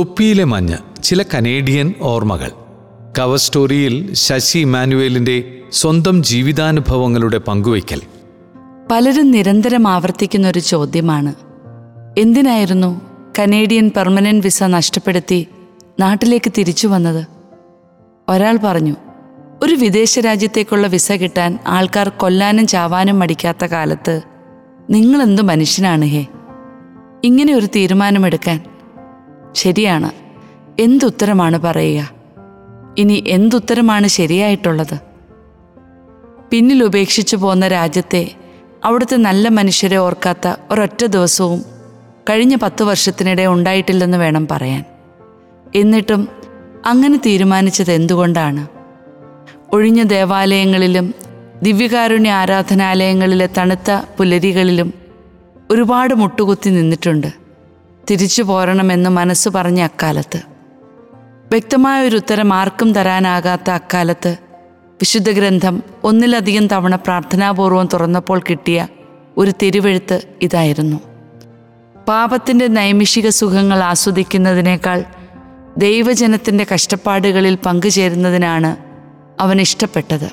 തൊപ്പിയിലെ മഞ്ഞ് ചില കനേഡിയൻ ഓർമ്മകൾ. കവർ സ്റ്റോറിയിൽ ശശി ഇമാനുവേലിന്റെ സ്വന്തം ജീവിതാനുഭവങ്ങളുടെ പങ്കുവയ്ക്കൽ. പലരും നിരന്തരം ആവർത്തിക്കുന്ന ഒരു ചോദ്യമാണ്. എന്തിനായിരുന്നു കനേഡിയൻ പെർമനന്റ് വിസ നഷ്ടപ്പെടുത്തി നാട്ടിലേക്ക് തിരിച്ചു വന്നത്? ഒരാൾ പറഞ്ഞു ഒരു വിദേശ രാജ്യത്തേക്കുള്ള വിസ കിട്ടാൻ ആൾക്കാർ കൊല്ലാനും ചാവാനും മടിക്കാത്ത കാലത്ത് നിങ്ങളെന്ത് മനുഷ്യനാണ് ഹേ? ഇങ്ങനെ ഒരു തീരുമാനമെടുക്കാൻ ശരിയാണ്. എന്തുത്തരമാണ് പറയുക? ഇനി എന്തുത്തരമാണ് ശരിയായിട്ടുള്ളത്? പിന്നിൽ ഉപേക്ഷിച്ചു പോന്ന രാജ്യത്തെ അവിടുത്തെ നല്ല മനുഷ്യരെ ഓർക്കാത്ത ഒരൊറ്റ ദിവസവും കഴിഞ്ഞ പത്ത് വർഷത്തിനിടെ ഉണ്ടായിട്ടില്ലെന്ന് വേണം പറയാൻ. എന്നിട്ടും അങ്ങനെ തീരുമാനിച്ചത് എന്തുകൊണ്ടാണ്? ഒഴിഞ്ഞ ദേവാലയങ്ങളിലും ദിവ്യകാരുണ്യ ആരാധനാലയങ്ങളിലെ തണുത്ത പുലരികളിലും ഒരുപാട് മുട്ടുകുത്തി നിന്നിട്ടുണ്ട്. തിരിച്ചു പോരണമെന്ന് മനസ്സ് പറഞ്ഞ അക്കാലത്ത്. വ്യക്തമായ ഒരു ഉത്തരം ആർക്കും തരാനാകാത്ത അക്കാലത്ത് വിശുദ്ധ ഗ്രന്ഥം ഒന്നിലധികം തവണ പ്രാർത്ഥനാപൂർവം തുറന്നപ്പോൾ കിട്ടിയ ഒരു തിരുവെഴുത്ത് ഇതായിരുന്നു. പാപത്തിന്റെ നൈമിഷിക സുഖങ്ങൾ ആസ്വദിക്കുന്നതിനേക്കാൾ ദൈവജനത്തിന്റെ കഷ്ടപ്പാടുകളിൽ പങ്കുചേരുന്നതിനാണ് അവൻ ഇഷ്ടപ്പെട്ടത്.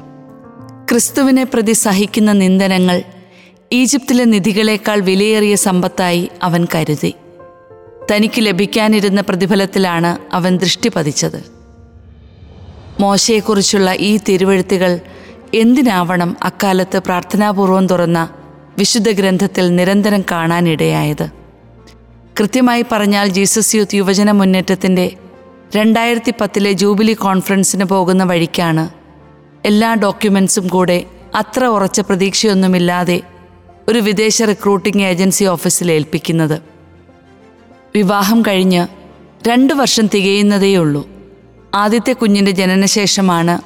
ക്രിസ്തുവിനെ പ്രതി സഹിക്കുന്ന നിന്ദനങ്ങൾ ഈജിപ്തിലെ നിധികളേക്കാൾ വിലയേറിയ സമ്പത്തായി അവൻ കരുതി. തനിക്ക് ലഭിക്കാനിരുന്ന പ്രതിഫലത്തിലാണ് അവൻ ദൃഷ്ടി പതിച്ചത്. മോശയെക്കുറിച്ചുള്ള ഈ തിരുവഴുത്തുകൾ എന്തിനാവണം അക്കാലത്ത് പ്രാർത്ഥനാപൂർവം തുറന്ന വിശുദ്ധ ഗ്രന്ഥത്തിൽ നിരന്തരം കാണാനിടയായത്? കൃത്യമായി പറഞ്ഞാൽ ജീസസ് യൂത്ത് യുവജന മുന്നേറ്റത്തിന്റെ രണ്ടായിരത്തി പത്തിലെ ജൂബിലി കോൺഫറൻസിന് പോകുന്ന വഴിക്കാണ് എല്ലാ ഡോക്യുമെൻസും കൂടെ അത്ര ഉറച്ച പ്രതീക്ഷയൊന്നുമില്ലാതെ ഒരു വിദേശ റിക്രൂട്ടിംഗ് ഏജൻസി ഓഫീസിൽ ഏൽപ്പിക്കുന്നത്. വിവാഹം കഴിഞ്ഞ് രണ്ടു വർഷം തികയുന്നതേയുള്ളൂ. ആദ്യത്തെ കുഞ്ഞിന്റെ ജനനശേഷമാണ്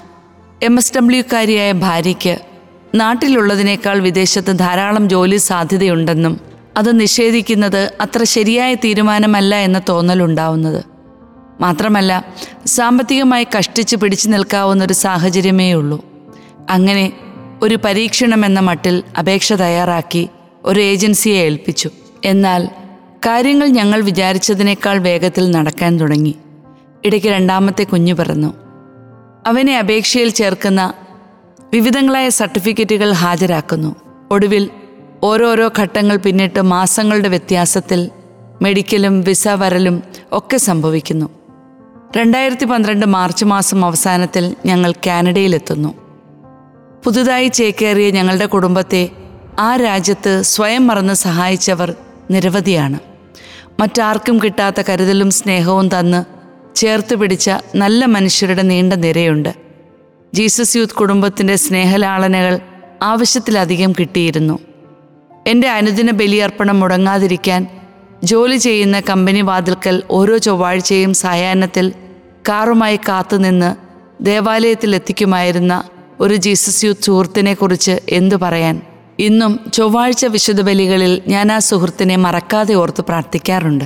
എം. എസ്. ഡബ്ല്യുക്കാരിയായ ഭാര്യയ്ക്ക് നാട്ടിലുള്ളതിനേക്കാൾ വിദേശത്ത് ധാരാളം ജോലി സാധ്യതയുണ്ടെന്നും അത് നിഷേധിക്കുന്നത് അത്ര ശരിയായ തീരുമാനമല്ല എന്ന തോന്നലുണ്ടാവുന്നത്. മാത്രമല്ല സാമ്പത്തികമായി കഷ്ടിച്ച് പിടിച്ചു നിൽക്കാവുന്ന ഒരു സാഹചര്യമേ ഉള്ളൂ അങ്ങനെ ഒരു പരീക്ഷണമെന്ന മട്ടിൽ അപേക്ഷ തയ്യാറാക്കി ഒരു ഏജൻസിയെ ഏൽപ്പിച്ചു. എന്നാൽ കാര്യങ്ങൾ ഞങ്ങൾ വിചാരിച്ചതിനേക്കാൾ വേഗത്തിൽ നടക്കാൻ തുടങ്ങി. ഇടയ്ക്ക് രണ്ടാമത്തെ കുഞ്ഞു പിറന്നു. അവനെ അപേക്ഷയിൽ ചേർക്കുന്ന വിവിധങ്ങളായ സർട്ടിഫിക്കറ്റുകൾ ഹാജരാക്കുന്നു. ഒടുവിൽ ഓരോരോ ഘട്ടങ്ങൾ പിന്നിട്ട് മാസങ്ങളുടെ വ്യത്യാസത്തിൽ മെഡിക്കലും വിസ വരലും ഒക്കെ സംഭവിക്കുന്നു. രണ്ടായിരത്തി പന്ത്രണ്ട് മാർച്ച് മാസം അവസാനത്തിൽ ഞങ്ങൾ കാനഡയിലെത്തുന്നു. പുതുതായി ചേക്കേറിയ ഞങ്ങളുടെ കുടുംബത്തെ ആ രാജ്യത്ത് സ്വയം മറന്ന് സഹായിച്ചവർ നിരവധിയാണ്. മറ്റാർക്കും കിട്ടാത്ത കരുതലും സ്നേഹവും തന്ന് ചേർത്ത് പിടിച്ച നല്ല മനുഷ്യരുടെ നീണ്ട നിരയുണ്ട്. ജീസസ് യൂത്ത് കുടുംബത്തിന്റെ സ്നേഹലാളനകൾ ആവശ്യത്തിലധികം കിട്ടിയിരുന്നു. എന്റെ അനുദിന ബലിയർപ്പണം മുടങ്ങാതിരിക്കാൻ ജോലി ചെയ്യുന്ന കമ്പനി വാതിൽക്കൽ ഓരോ ചൊവ്വാഴ്ചയും സായാഹ്നത്തിൽ കാറുമായി കാത്തുനിന്ന് ദേവാലയത്തിൽ എത്തിക്കുമായിരുന്ന ഒരു ജീസസ് യൂത്ത് സുഹൃത്തിനെക്കുറിച്ച് എന്തു പറയാൻ? ഇന്നും ചൊവ്വാഴ്ച വിശുദ്ധ ബലികളിൽ ഞാൻ ആ സുഹൃത്തിനെ മറക്കാതെ ഓർത്ത് പ്രാർത്ഥിക്കാറുണ്ട്.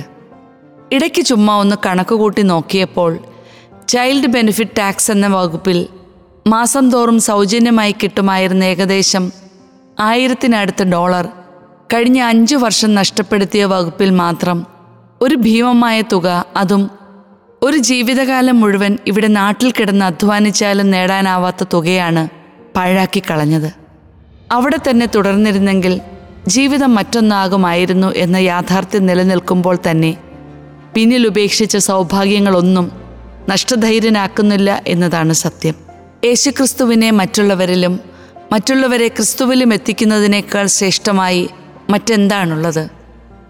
ഇടയ്ക്ക് ചുമ്മാ ഒന്ന് കണക്കുകൂട്ടി നോക്കിയപ്പോൾ ചൈൽഡ് ബെനിഫിറ്റ് ടാക്സ് എന്ന വകുപ്പിൽ മാസം തോറും സൗജന്യമായി കിട്ടുമായിരുന്ന ഏകദേശം ആയിരത്തിനടുത്ത് ഡോളർ കഴിഞ്ഞ അഞ്ചു വർഷം നഷ്ടപ്പെടുത്തിയ വകുപ്പിൽ മാത്രം ഒരു ഭീമമായ തുക അതും ഒരു ജീവിതകാലം മുഴുവൻ ഇവിടെ നാട്ടിൽ കിടന്ന് അധ്വാനിച്ചാലും നേടാനാവാത്ത തുകയാണ് പാഴാക്കി കളഞ്ഞത്. അവിടെ തന്നെ തുടർന്നിരുന്നെങ്കിൽ ജീവിതം മറ്റൊന്നാകുമായിരുന്നു എന്ന യാഥാർത്ഥ്യം നിലനിൽക്കുമ്പോൾ തന്നെ. പിന്നിൽ ഉപേക്ഷിച്ച സൗഭാഗ്യങ്ങളൊന്നും നഷ്ടധൈര്യനാക്കുന്നില്ല എന്നതാണ് സത്യം. യേശുക്രിസ്തുവിനെ മറ്റുള്ളവരിലും മറ്റുള്ളവരെ ക്രിസ്തുവിലും എത്തിക്കുന്നതിനേക്കാൾ ശ്രേഷ്ഠമായി മറ്റെന്താണുള്ളത്?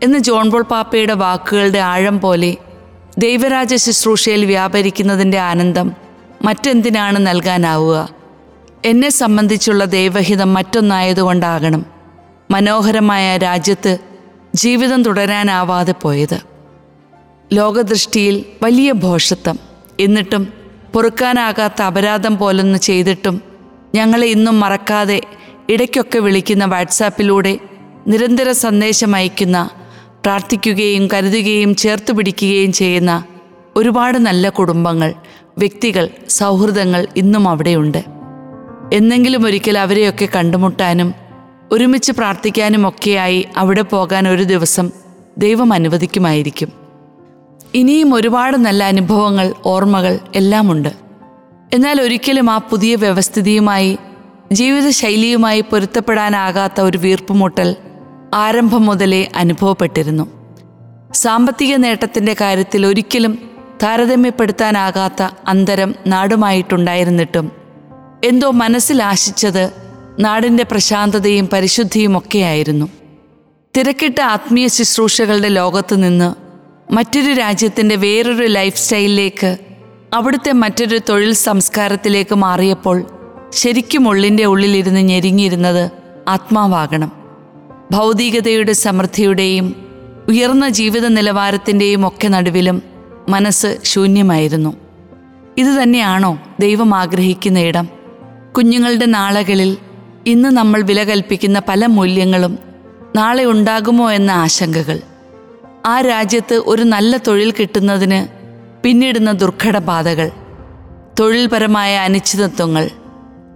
എന്ന് ജോൺ പോൾ പാപ്പയുടെ വാക്കുകളുടെ ആഴം പോലെ ദൈവരാജ ശുശ്രൂഷയിൽ വ്യാപരിക്കുന്നതിന്റെ ആനന്ദം മറ്റെന്തിനാണ് നൽകാനാവുക? എന്നെ സംബന്ധിച്ചുള്ള ദൈവഹിതം മറ്റൊന്നായതുകൊണ്ടാകണം മനോഹരമായ രാജ്യത്ത് ജീവിതം തുടരാനാവാതെ പോയത്. ലോകദൃഷ്ടിയിൽ വലിയ ഭോഷത്വം എന്നിട്ടും പൊറുക്കാനാകാത്ത അപരാധം പോലൊന്ന് ചെയ്തിട്ടും ഞങ്ങളെ ഇന്നും മറക്കാതെ ഇടയ്ക്കൊക്കെ വിളിക്കുന്ന വാട്സാപ്പിലൂടെ നിരന്തര സന്ദേശം അയക്കുന്ന പ്രാർത്ഥിക്കുകയും കരുതുകയും ചേർത്ത് പിടിക്കുകയും ചെയ്യുന്ന ഒരുപാട് നല്ല കുടുംബങ്ങൾ വ്യക്തികൾ സൗഹൃദങ്ങൾ ഇന്നും അവിടെയുണ്ട്. എന്നെങ്കിലും ഒരിക്കൽ അവരെയൊക്കെ കണ്ടുമുട്ടാനും ഒരുമിച്ച് പ്രാർത്ഥിക്കാനും ഒക്കെയായി അവിടെ പോകാൻ ഒരു ദിവസം ദൈവം അനുവദിക്കുമായിരിക്കും. ഇനിയും ഒരുപാട് നല്ല അനുഭവങ്ങൾ ഓർമ്മകൾ എല്ലാമുണ്ട്. എന്നാൽ ഒരിക്കലും ആ പുതിയ വ്യവസ്ഥിതിയുമായി ജീവിതശൈലിയുമായി പൊരുത്തപ്പെടാനാകാത്ത ഒരു വീർപ്പുമുട്ടൽ ആരംഭം മുതലേ അനുഭവപ്പെട്ടിരുന്നു. സാമ്പത്തിക നേട്ടത്തിന്റെ കാര്യത്തിൽ ഒരിക്കലും താരതമ്യപ്പെടുത്താനാകാത്ത അന്തരം നാടുമായിട്ടുണ്ടായിരുന്നിട്ടും എന്തോ മനസ്സിൽ ആശിച്ചത് നാടിന്റെ പ്രശാന്തതയും പരിശുദ്ധിയും ഒക്കെയായിരുന്നു. തിരക്കിട്ട ആത്മീയ ശുശ്രൂഷകളുടെ ലോകത്ത് നിന്ന് മറ്റൊരു രാജ്യത്തിന്റെ വേറൊരു ലൈഫ് സ്റ്റൈലിലേക്ക് അവിടുത്തെ മറ്റൊരു തൊഴിൽ സംസ്കാരത്തിലേക്ക് മാറിയപ്പോൾ ശരിക്കും ഉള്ളിന്റെ ഉള്ളിലിരുന്ന് ഞെരുങ്ങിയിരുന്നത് ആത്മാവാകണം. ഭൗതികതയുടെ സമൃദ്ധിയുടെയും ഉയർന്ന ജീവിത നിലവാരത്തിന്റെയും ഒക്കെ നടുവിലും മനസ്സ് ശൂന്യമായിരുന്നു. ഇതുതന്നെയാണോ ദൈവം ആഗ്രഹിക്കുന്ന ഇടം? കുഞ്ഞുങ്ങളുടെ നാളകളിൽ ഇന്ന് നമ്മൾ വില കൽപ്പിക്കുന്ന പല മൂല്യങ്ങളും നാളെ ഉണ്ടാകുമോ എന്ന ആശങ്കകൾ. ആ രാജ്യത്ത് ഒരു നല്ല തൊഴിൽ കിട്ടുന്നതിന് പിന്നിടുന്ന ദുർഘടബാധകൾ തൊഴിൽപരമായ അനിശ്ചിതത്വങ്ങൾ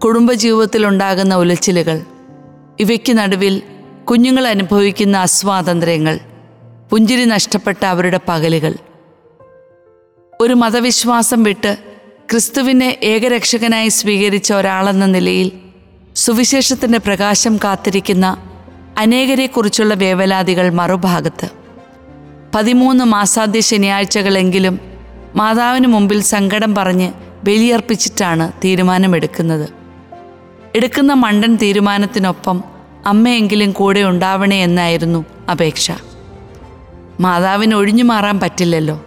കുടുംബജീവിതത്തിലുണ്ടാകുന്ന ഉലച്ചിലുകൾ ഇവയ്ക്ക് നടുവിൽ കുഞ്ഞുങ്ങൾ അനുഭവിക്കുന്ന അസ്വാതന്ത്ര്യങ്ങൾ പുഞ്ചിരി നഷ്ടപ്പെട്ട അവരുടെ പകലുകൾ. ഒരു മതവിശ്വാസം വിട്ട് ക്രിസ്തുവിനെ ഏകരക്ഷകനായി സ്വീകരിച്ച ഒരാളെന്ന നിലയിൽ സുവിശേഷത്തിന്റെ പ്രകാശം കാത്തിരിക്കുന്ന അനേകരെക്കുറിച്ചുള്ള വേവലാതികൾ മറുഭാഗത്ത്. പതിമൂന്ന് മാസാദ്യ ശനിയാഴ്ചകളെങ്കിലും മാതാവിന് മുമ്പിൽ സങ്കടം പറഞ്ഞ് ബലിയർപ്പിച്ചിട്ടാണ് തീരുമാനമെടുക്കുന്നത്. എടുക്കുന്ന മണ്ടൻ തീരുമാനത്തിനൊപ്പം അമ്മയെങ്കിലും കൂടെ ഉണ്ടാവണേ എന്നായിരുന്നു അപേക്ഷ. മാതാവിന് ഒഴിഞ്ഞു മാറാൻ പറ്റില്ലല്ലോ.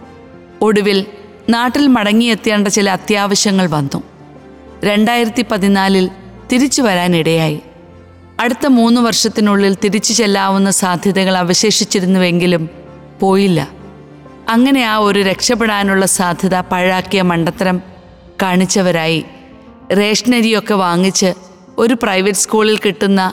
ഒടുവിൽ നാട്ടിൽ മടങ്ങിയെത്തേണ്ട ചില അത്യാവശ്യങ്ങൾ വന്നു. രണ്ടായിരത്തി പതിനാലിൽ തിരിച്ചു വരാനിടയായി. അടുത്ത മൂന്ന് വർഷത്തിനുള്ളിൽ തിരിച്ചു ചെല്ലാവുന്ന സാധ്യതകൾ അവശേഷിച്ചിരുന്നുവെങ്കിലും പോയില്ല. അങ്ങനെ ആ ഒരു രക്ഷപ്പെടാനുള്ള സാധ്യത പഴാക്കിയ മണ്ടത്തരം കാണിച്ചവരായി. റേഷനരിയൊക്കെ വാങ്ങിച്ച് ഒരു പ്രൈവറ്റ് സ്കൂളിൽ കിട്ടുന്ന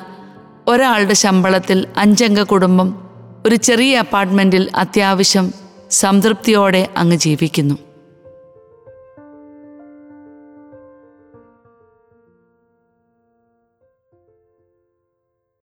ഒരാളുടെ ശമ്പളത്തിൽ അഞ്ചംഗ കുടുംബം ഒരു ചെറിയ അപ്പാർട്ട്മെന്റിൽ അത്യാവശ്യം സംതൃപ്തിയോടെ അങ്ങ് ജീവിക്കുന്നു.